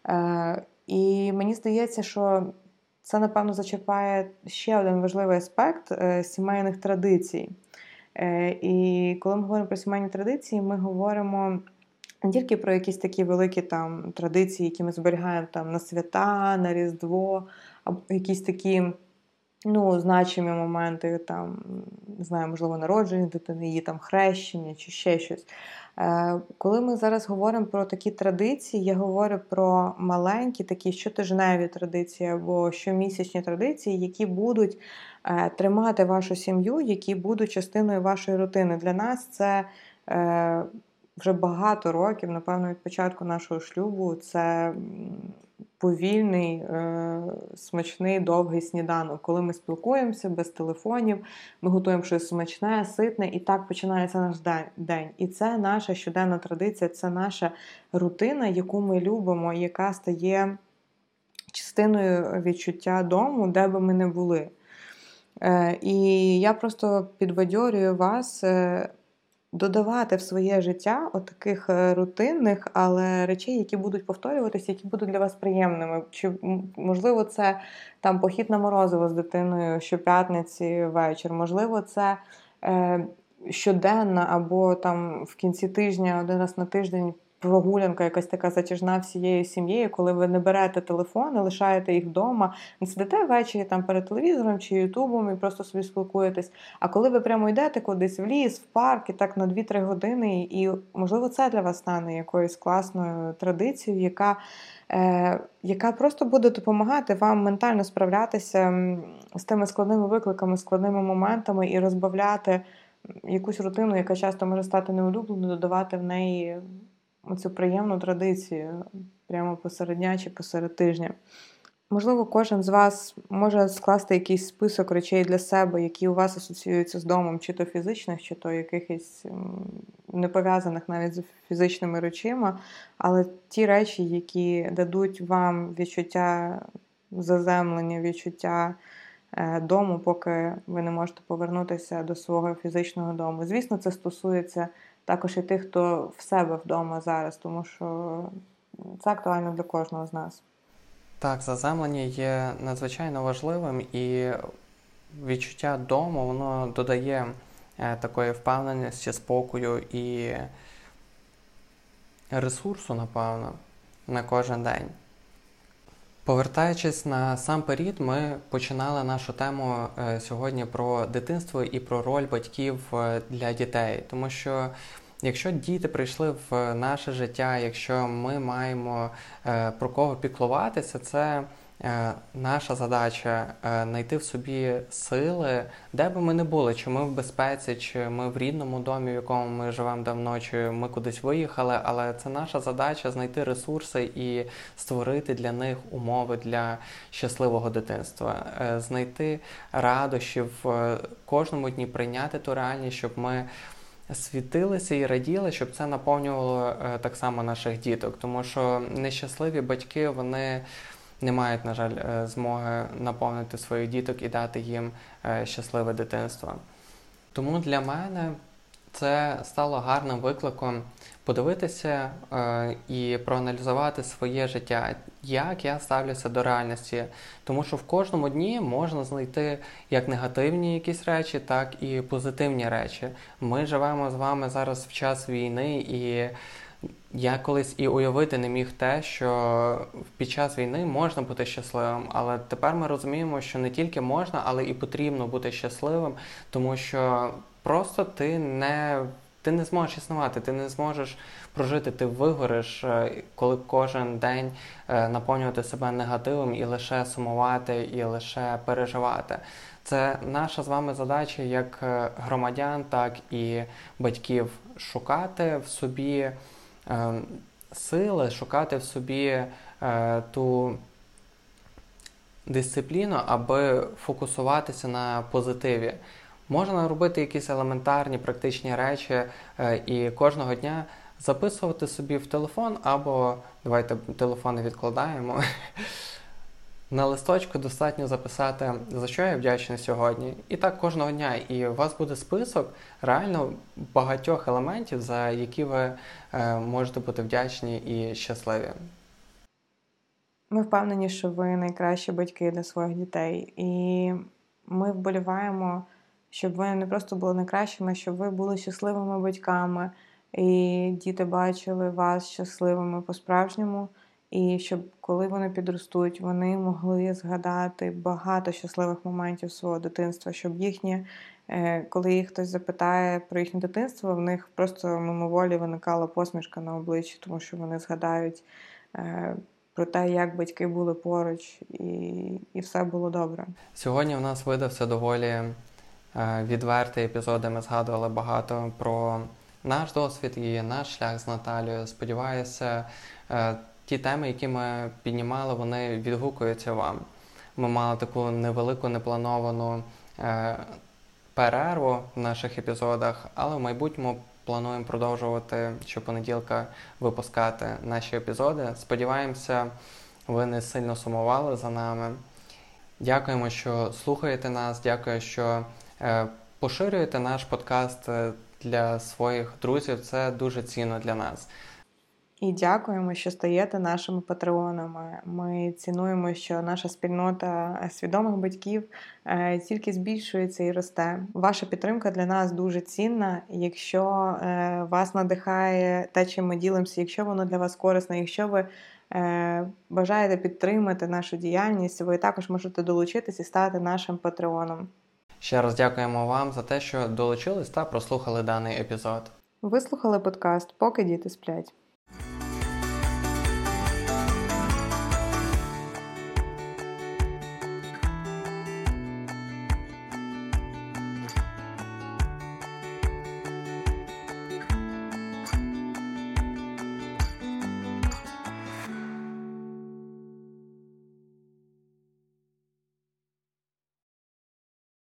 Е, і мені здається, що це, напевно, зачерпає ще один важливий аспект е, сімейних традицій. Е, і коли ми говоримо про сімейні традиції, ми говоримо не тільки про якісь такі великі там традиції, які ми зберігаємо там на свята, на Різдво, або якісь такі ну, значимі моменти, там, не знаю, можливо, народження дитини, її там хрещення чи ще щось. Е, коли ми зараз говоримо про такі традиції, я говорю про маленькі, такі щотижневі традиції або щомісячні традиції, які будуть е, тримати вашу сім'ю, які будуть частиною вашої рутини. Для нас це. Е, вже багато років, напевно, від початку нашого шлюбу, це повільний, е, смачний, довгий сніданок. Коли ми спілкуємося без телефонів, ми готуємо щось смачне, ситне, і так починається наш день. І це наша щоденна традиція, це наша рутина, яку ми любимо, яка стає частиною відчуття дому, де би ми не були. Е, і я просто підбадьорюю вас е, додавати в своє життя отаких таких рутинних, але речей, які будуть повторюватися, які будуть для вас приємними. Чи можливо це там похід на морозиво з дитиною щоп'ятниці вечір? Можливо, це е, щоденна або там в кінці тижня, один раз на тиждень прогулянка, якась така затяжна всією сім'єю, коли ви не берете телефон, не лишаєте їх вдома, не сидите ввечері там перед телевізором чи ютубом і просто собі спілкуєтесь. А коли ви прямо йдете кудись в ліс, в парк і так на 2-3 години, і можливо це для вас стане якоюсь класною традицією, яка е, яка просто буде допомагати вам ментально справлятися з тими складними викликами, складними моментами і розбавляти якусь рутину, яка часто може стати неулюбленою, додавати в неї оцю приємну традицію прямо посеред дня чи посеред тижня. Можливо, кожен з вас може скласти якийсь список речей для себе, які у вас асоціюються з домом, чи то фізичних, чи то якихось не пов'язаних навіть з фізичними речима, але ті речі, які дадуть вам відчуття заземлення, відчуття е, дому, поки ви не можете повернутися до свого фізичного дому. Звісно, це стосується також і тих, хто в себе вдома зараз, тому що це актуально для кожного з нас. Так, заземлення є надзвичайно важливим і відчуття дому воно додає е, такої впевненості, спокою і ресурсу, напевно, на кожен день. Повертаючись на сам період, ми починали нашу тему е, сьогодні про дитинство і про роль батьків е, для дітей, тому що Якщо діти прийшли в наше життя, якщо ми маємо е, про кого піклуватися, це наша задача е, знайти в собі сили, де би ми не були, чи ми в безпеці, чи ми в рідному домі, в якому ми живемо давно, чи ми кудись виїхали. Але це наша задача знайти ресурси і створити для них умови для щасливого дитинства, знайти радощі в кожному дні, прийняти ту реальність, щоб ми світилися і раділи, щоб це наповнювало е, так само наших діток, тому що нещасливі батьки вони не мають, на жаль, е, змоги наповнити своїх діток і дати їм е, щасливе дитинство. Тому для мене це стало гарним викликом подивитися е, і проаналізувати своє життя, як я ставлюся до реальності. Тому що в кожному дні можна знайти як негативні якісь речі, так і позитивні речі. Ми живемо з вами зараз в час війни, і я колись і уявити не міг те, що під час війни можна бути щасливим, але тепер ми розуміємо, що не тільки можна, але і потрібно бути щасливим, тому що просто ти не ти не зможеш існувати, ти не зможеш прожити, ти вигориш, е, коли кожен день е, наповнювати себе негативом і лише сумувати, і лише переживати. Це наша з вами задача як е, громадян, так і батьків шукати в собі сили, шукати в собі ту. Дисципліну, аби фокусуватися на позитиві. Можна робити якісь елементарні практичні речі е, і кожного дня записувати собі в телефон, або давайте телефони відкладаємо. На листочку достатньо записати, за що я вдячний сьогодні. І так кожного дня. І у вас буде список реально багатьох елементів, за які ви е, можете бути вдячні і щасливі. Ми впевнені, що ви найкращі батьки для своїх дітей. І ми вболіваємо щоб ви не просто були найкращими, щоб ви були щасливими батьками, і діти бачили вас щасливими по-справжньому. І щоб коли вони підростуть, вони могли згадати багато щасливих моментів свого дитинства, щоб їхнє, е, коли їх хтось запитає про їхнє дитинство, в них просто мимоволі виникала посмішка на обличчі, тому що вони згадають е, про те, як батьки були поруч, і, і все було добре. Сьогодні у нас видався доволі Е, відверті епізоди ми згадували багато про наш досвід і наш шлях з Наталією. Сподіваюся, ті теми, які ми піднімали, вони відгукуються вам. Ми мали таку невелику неплановану е, перерву в наших епізодах, але в майбутньому плануємо продовжувати щопонеділка випускати наші епізоди. Сподіваємося, ви не сильно сумували за нами. Дякуємо, що слухаєте нас. Дякую, що Е, поширюєте наш подкаст е, для своїх друзів. Це дуже цінно для нас. І дякуємо, що стаєте нашими патреонами. Ми цінуємо, що наша спільнота свідомих батьків е, тільки збільшується і росте. Ваша підтримка для нас дуже цінна. Якщо вас надихає те, чим ми ділимося, якщо воно для вас корисне, якщо ви бажаєте підтримати нашу діяльність, ви також можете долучитись і стати нашим патреоном. Ще раз дякуємо вам за те, що долучились та прослухали даний епізод. Вислухали подкаст, поки діти сплять.